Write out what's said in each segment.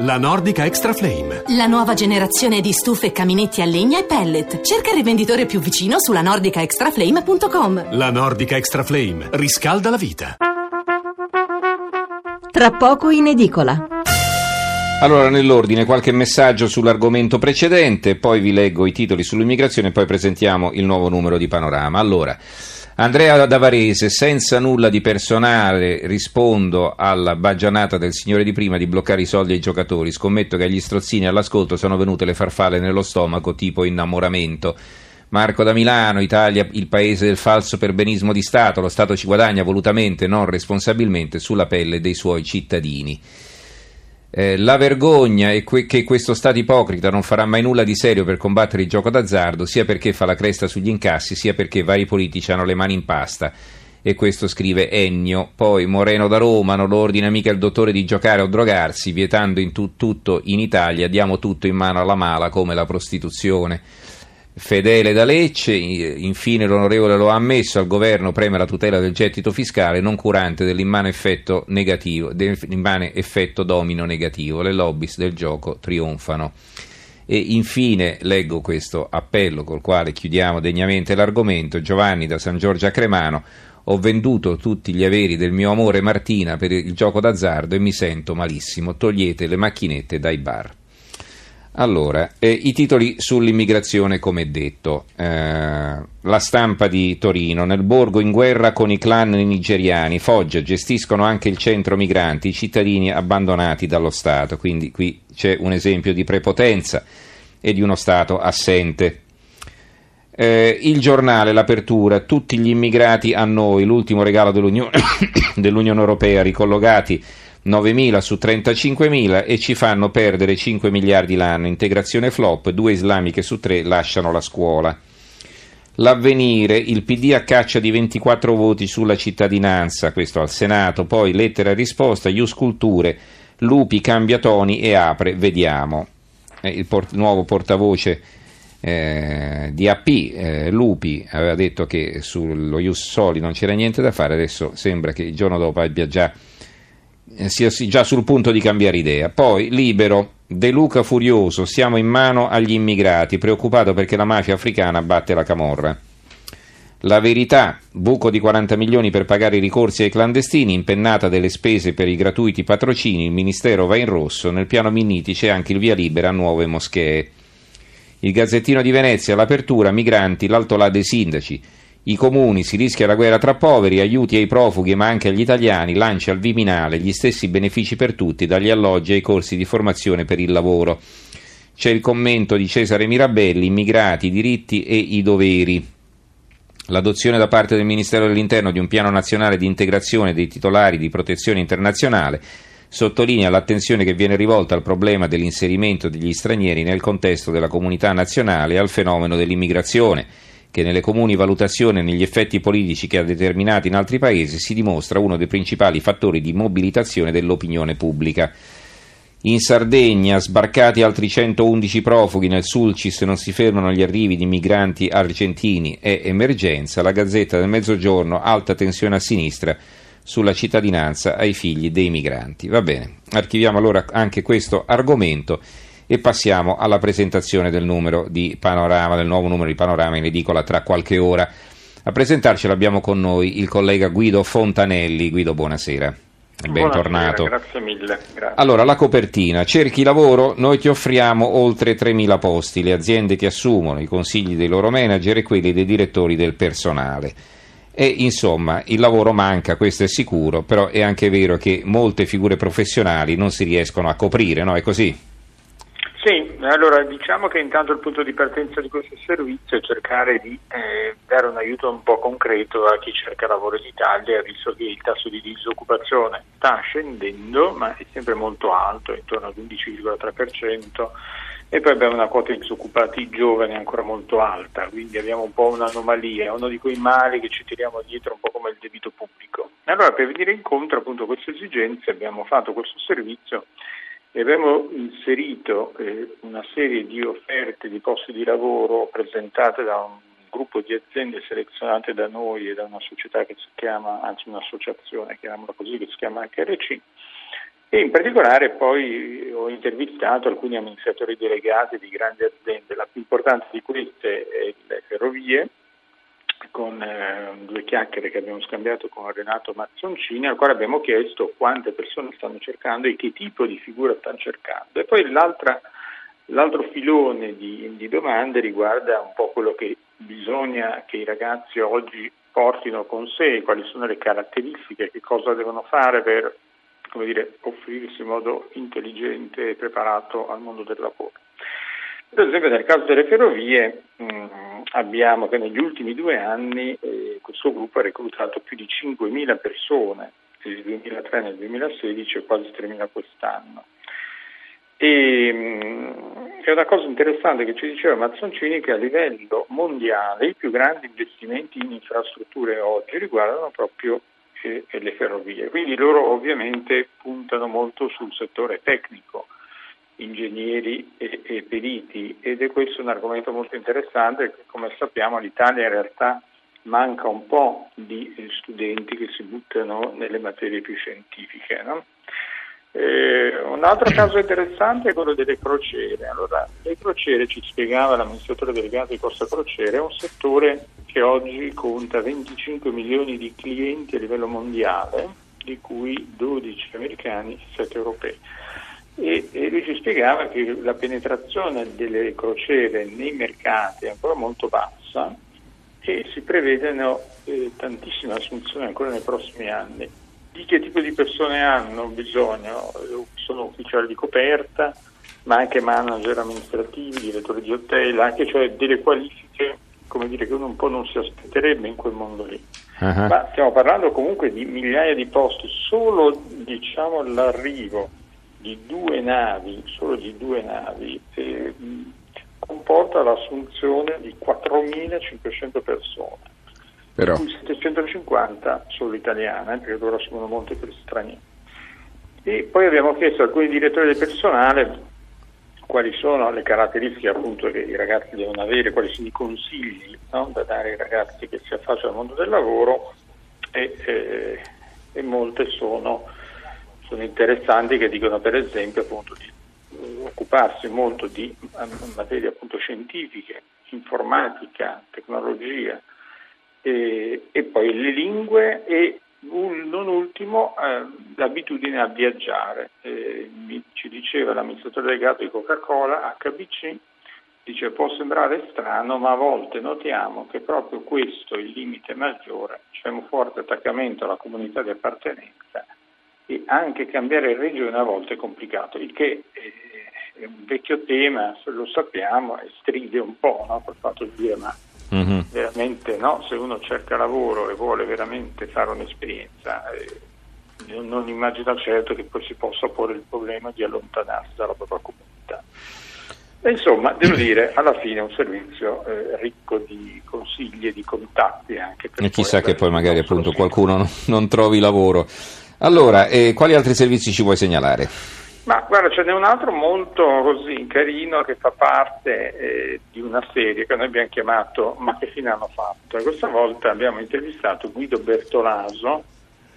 La Nordica Extra Flame. La nuova generazione di stufe, caminetti a legna e pellet. Cerca il rivenditore più vicino sulla nordicaextraflame.com. La Nordica Extra Flame riscalda la vita. Tra poco in edicola. Allora, nell'ordine, qualche messaggio sull'argomento precedente, poi vi leggo i titoli sull'immigrazione e poi presentiamo il nuovo numero di Panorama. Allora. Andrea Davarese, senza nulla di personale, rispondo alla baggianata del signore di prima di bloccare i soldi ai giocatori. Scommetto che agli strozzini all'ascolto sono venute le farfalle nello stomaco, tipo innamoramento. Marco da Milano, Italia, il paese del falso perbenismo di Stato. Lo Stato ci guadagna volutamente, non responsabilmente, sulla pelle dei suoi cittadini. Eh, la vergogna è que- che questo Stato ipocrita non farà mai nulla di serio per combattere il gioco d'azzardo, sia perché fa la cresta sugli incassi, sia perché vari politici hanno le mani in pasta. E questo scrive Ennio. Poi Moreno da Roma non lo ordina mica il dottore di giocare o drogarsi, vietando in tu- tutto in Italia, diamo tutto in mano alla mala come la prostituzione. Fedele da Lecce, infine l'onorevole lo ha ammesso, al governo preme la tutela del gettito fiscale non curante dell'immane effetto, negativo, dell'immane effetto domino negativo. Le lobbies del gioco trionfano. E infine leggo questo appello col quale chiudiamo degnamente l'argomento. Giovanni da San Giorgio a Cremano. Ho venduto tutti gli averi del mio amore Martina per il gioco d'azzardo e mi sento malissimo. Togliete le macchinette dai bar. Allora, eh, i titoli sull'immigrazione, come detto. Eh, la stampa di Torino. Nel borgo in guerra con i clan nigeriani. Foggia gestiscono anche il centro migranti, i cittadini abbandonati dallo Stato. Quindi qui c'è un esempio di prepotenza e di uno Stato assente. Eh, il giornale, l'apertura, tutti gli immigrati a noi, l'ultimo regalo dell'Unione, dell'Unione Europea, ricollocati 9.000 su 35.000 e ci fanno perdere 5 miliardi l'anno. Integrazione flop, due islamiche su tre lasciano la scuola. L'avvenire, il PD a caccia di 24 voti sulla cittadinanza, questo al Senato, poi lettera e risposta, Ius Culture, Lupi cambia toni e apre, vediamo. Eh, il port- nuovo portavoce eh, di AP, eh, Lupi, aveva detto che sullo Ius Soli non c'era niente da fare, adesso sembra che il giorno dopo abbia già sia già sul punto di cambiare idea. Poi, libero, De Luca furioso, siamo in mano agli immigrati, preoccupato perché la mafia africana batte la camorra. La verità, buco di 40 milioni per pagare i ricorsi ai clandestini, impennata delle spese per i gratuiti patrocini, il Ministero va in rosso, nel piano Minniti c'è anche il via libera a nuove moschee. Il Gazzettino di Venezia, l'apertura, migranti, l'altolà dei sindaci. I comuni, si rischia la guerra tra poveri, aiuti ai profughi ma anche agli italiani, lancia al Viminale gli stessi benefici per tutti, dagli alloggi ai corsi di formazione per il lavoro. C'è il commento di Cesare Mirabelli, immigrati, diritti e i doveri. L'adozione da parte del Ministero dell'Interno di un piano nazionale di integrazione dei titolari di protezione internazionale sottolinea l'attenzione che viene rivolta al problema dell'inserimento degli stranieri nel contesto della comunità nazionale e al fenomeno dell'immigrazione che nelle comuni valutazioni e negli effetti politici che ha determinato in altri paesi si dimostra uno dei principali fattori di mobilitazione dell'opinione pubblica. In Sardegna, sbarcati altri 111 profughi nel Sulcis, non si fermano gli arrivi di migranti argentini, è emergenza. La Gazzetta del Mezzogiorno, alta tensione a sinistra sulla cittadinanza ai figli dei migranti. Va bene, archiviamo allora anche questo argomento e passiamo alla presentazione del numero di Panorama, del nuovo numero di Panorama in edicola tra qualche ora. A presentarcelo abbiamo con noi il collega Guido Fontanelli. Guido, buonasera. Bentornato. Buonasera, grazie mille. Grazie. Allora, la copertina. Cerchi lavoro, noi ti offriamo oltre 3.000 posti, le aziende che assumono, i consigli dei loro manager e quelli dei direttori del personale. E insomma, il lavoro manca, questo è sicuro, però è anche vero che molte figure professionali non si riescono a coprire, no? È così? Sì, allora diciamo che intanto il punto di partenza di questo servizio è cercare di eh, dare un aiuto un po' concreto a chi cerca lavoro in Italia, visto che il tasso di disoccupazione sta scendendo, ma è sempre molto alto, intorno all'11,3%, e poi abbiamo una quota di disoccupati giovani ancora molto alta, quindi abbiamo un po' un'anomalia, uno di quei mali che ci tiriamo dietro un po' come il debito pubblico. Allora per venire incontro appunto a queste esigenze abbiamo fatto questo servizio e abbiamo inserito eh, una serie di offerte di posti di lavoro presentate da un gruppo di aziende selezionate da noi e da una società che si chiama, anzi un'associazione, chiamiamola così, che si chiama HRC, E in particolare poi ho intervistato alcuni amministratori delegati di grandi aziende, la più importante di queste è le ferrovie, con eh, due chiacchiere che abbiamo scambiato con Renato Mazzoncini, al quale abbiamo chiesto quante persone stanno cercando e che tipo di figura stanno cercando. E poi l'altro filone di, di domande riguarda un po' quello che bisogna che i ragazzi oggi portino con sé, quali sono le caratteristiche, che cosa devono fare per come dire, offrirsi in modo intelligente e preparato al mondo del lavoro. Per esempio nel caso delle ferrovie mh, mm, abbiamo che negli ultimi due anni eh, questo gruppo ha reclutato più di 5.000 persone, nel 2003 e nel 2016 e quasi 3.000 quest'anno. E, mh, mm, è una cosa interessante che ci diceva Mazzoncini che a livello mondiale i più grandi investimenti in infrastrutture oggi riguardano proprio eh, le ferrovie, quindi loro ovviamente puntano molto sul settore tecnico ingegneri e, e, periti ed è questo un argomento molto interessante perché come sappiamo l'Italia in realtà manca un po' di studenti che si buttano nelle materie più scientifiche. No? Eh, un altro caso interessante è quello delle crociere. Allora, le crociere, ci spiegava l'amministratore delegato di Corsa Crociere, è un settore che oggi conta 25 milioni di clienti a livello mondiale, di cui 12 americani e 7 europei e, e lui ci spiegava che la penetrazione delle crociere nei mercati è ancora molto bassa e si prevedono eh, tantissime assunzioni ancora nei prossimi anni. Di che tipo di persone hanno bisogno? Sono ufficiali di coperta, ma anche manager amministrativi, direttori di hotel, anche cioè delle qualifiche come dire, che uno un po' non si aspetterebbe in quel mondo lì. Uh-huh. Ma stiamo parlando comunque di migliaia di posti, solo diciamo, l'arrivo di due navi, solo di due navi, eh, comporta l'assunzione di 4.500 persone, Però. di cui 750 solo italiane, perché loro assumono molti per stranieri. E poi abbiamo chiesto a alcuni direttori del personale quali sono le caratteristiche appunto che i ragazzi devono avere, quali sono i consigli no, da dare ai ragazzi che si affacciano al mondo del lavoro e, eh, e molte sono sono interessanti che dicono per esempio appunto di occuparsi molto di materie appunto scientifiche, informatica, tecnologia e, e poi le lingue e un, non ultimo eh, l'abitudine a viaggiare. Eh, mi, ci diceva l'amministratore delegato di Coca-Cola, HBC, dice può sembrare strano ma a volte notiamo che proprio questo è il limite maggiore, c'è un forte attaccamento alla comunità di appartenenza e anche cambiare regione a volte è complicato, il che è un vecchio tema, lo sappiamo, e stride un po' no, col fatto di dire ma mm-hmm. veramente no, se uno cerca lavoro e vuole veramente fare un'esperienza, eh, non immagino certo che poi si possa porre il problema di allontanarsi dalla propria comunità. E insomma, devo dire, alla fine è un servizio eh, ricco di consigli e di contatti anche per E chissà che poi magari appunto qualcuno non, non trovi lavoro. Allora, eh, quali altri servizi ci vuoi segnalare? Ma guarda, ce n'è un altro molto così carino che fa parte eh, di una serie che noi abbiamo chiamato Ma che fine hanno fatto? E questa volta abbiamo intervistato Guido Bertolaso,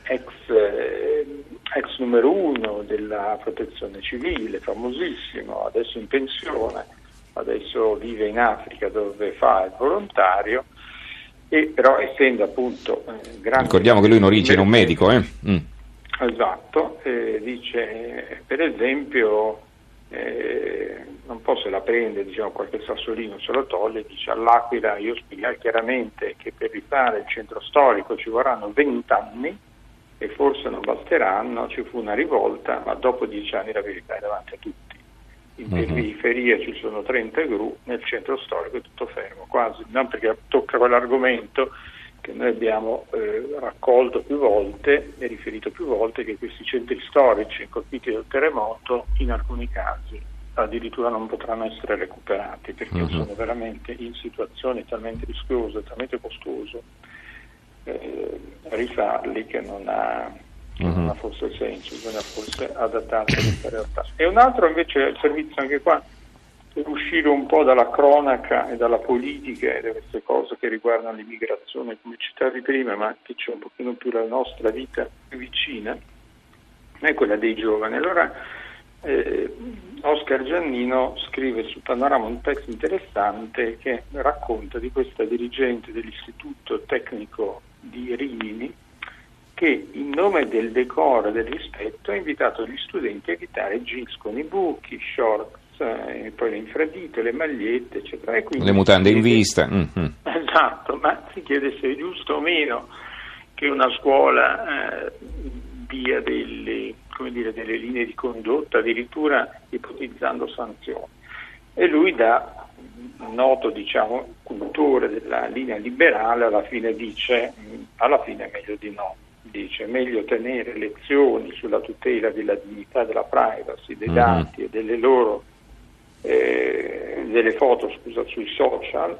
ex, eh, ex numero uno della protezione civile, famosissimo, adesso in pensione, adesso vive in Africa dove fa il volontario. E però essendo appunto eh, grande... Ricordiamo che lui in origine è un medico, eh? Mm. Esatto, eh, dice per esempio, eh, non se la prende, diciamo qualche sassolino se lo toglie, dice all'Aquila io spiegare chiaramente che per rifare il centro storico ci vorranno 20 anni e forse non basteranno, ci fu una rivolta, ma dopo 10 anni la verità è davanti a tutti. In uh-huh. periferia ci sono 30 gru, nel centro storico è tutto fermo, quasi, non perché tocca quell'argomento che noi abbiamo eh, raccolto più volte e riferito più volte che questi centri storici colpiti dal terremoto in alcuni casi addirittura non potranno essere recuperati perché uh-huh. sono veramente in situazioni talmente rischiose, talmente costose eh, rifarli che non ha, uh-huh. non ha forse senso, bisogna forse adattarsi a questa realtà. E un altro invece il servizio anche qua per uscire un po' dalla cronaca e dalla politica e da queste cose che riguardano l'immigrazione, come citavi prima, ma che c'è un pochino più la nostra vita più vicina, è quella dei giovani. Allora eh, Oscar Giannino scrive su Panorama un pezzo interessante che racconta di questa dirigente dell'Istituto Tecnico di Rimini che in nome del decoro e del rispetto ha invitato gli studenti a evitare jeans con i buchi, shorts, eh, poi le infradito, le magliette, eccetera. E le mutande in vista. Mm-hmm. Esatto, ma si chiede se è giusto o meno che una scuola eh, dia delle, dire, delle linee di condotta, addirittura ipotizzando sanzioni. E lui da noto diciamo, cultore della linea liberale alla fine dice alla fine è meglio di no dice meglio tenere lezioni sulla tutela della dignità della privacy dei mm-hmm. dati e delle loro eh, delle foto scusa, sui social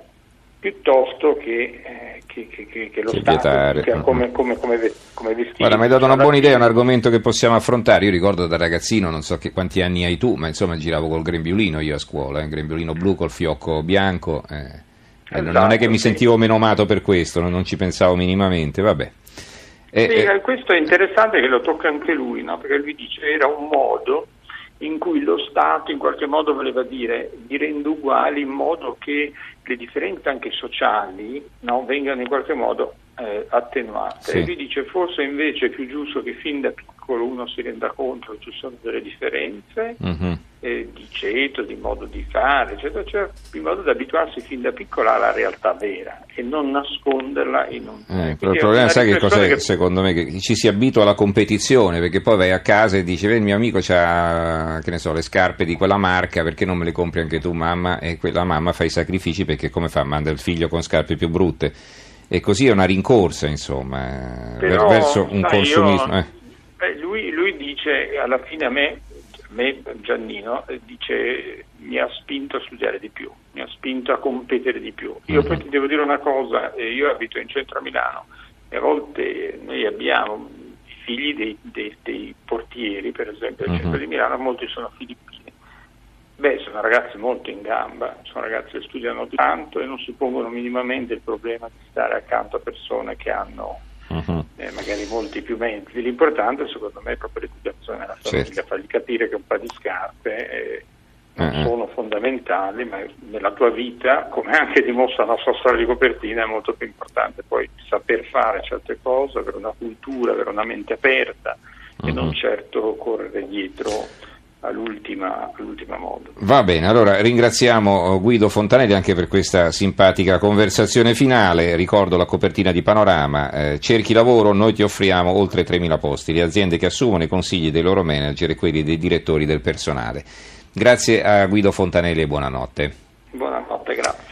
piuttosto che, eh, che, che, che lo che Stato come, come, come, come vestire. Guarda, mi hai dato una buona idea, un argomento che possiamo affrontare. Io ricordo da ragazzino, non so che, quanti anni hai tu, ma insomma giravo col grembiulino io a scuola, eh, grembiulino blu col fiocco bianco. Eh. Esatto, non è che mi sentivo meno amato per questo, non, non ci pensavo minimamente, vabbè. Eh, sì, eh, questo è interessante che lo tocca anche lui, no? perché lui dice era un modo in cui lo Stato in qualche modo voleva dire vi rendo uguali in modo che le differenze anche sociali no, vengano in qualche modo eh, attenuate. Sì. E lui dice forse invece è più giusto che fin da piccolo uno si renda conto che ci sono delle differenze mm-hmm. Eh, di ceto, di modo di fare, eccetera, eccetera, in modo da abituarsi fin da piccola alla realtà vera e non nasconderla in un... Eh, il problema sai che cos'è che... secondo me? Che ci si abitua alla competizione perché poi vai a casa e dici il mio amico ha che ne so, le scarpe di quella marca perché non me le compri anche tu mamma e quella mamma fa i sacrifici perché come fa? Manda il figlio con scarpe più brutte e così è una rincorsa insomma Però, verso un consumismo. Io, eh. lui, lui, dice alla fine a me, me Giannino eh, dice mi ha spinto a studiare di più, mi ha spinto a competere di più. Io uh-huh. poi ti devo dire una cosa, eh, io abito in centro a Milano e a volte noi abbiamo i figli dei, dei, dei portieri, per esempio, al uh-huh. centro di Milano, molti sono filippini Beh, sono ragazzi molto in gamba, sono ragazzi che studiano tanto e non si pongono minimamente il problema di stare accanto a persone che hanno uh-huh. eh, magari molti più mezzi. L'importante secondo me è proprio l'educazione della famiglia, certo. fargli capire che un paio di scarpe eh, non uh-huh. sono fondamentali, ma nella tua vita, come anche dimostra la nostra storia di copertina, è molto più importante poi saper fare certe cose, avere una cultura, avere una mente aperta uh-huh. e non certo correre dietro all'ultima, all'ultima moda. Va bene, allora ringraziamo Guido Fontanelli anche per questa simpatica conversazione finale. Ricordo la copertina di Panorama. Eh, cerchi lavoro, noi ti offriamo oltre 3.000 posti. Le aziende che assumono i consigli dei loro manager e quelli dei direttori del personale. Grazie a Guido Fontanelli e buonanotte. Buonanotte, grazie.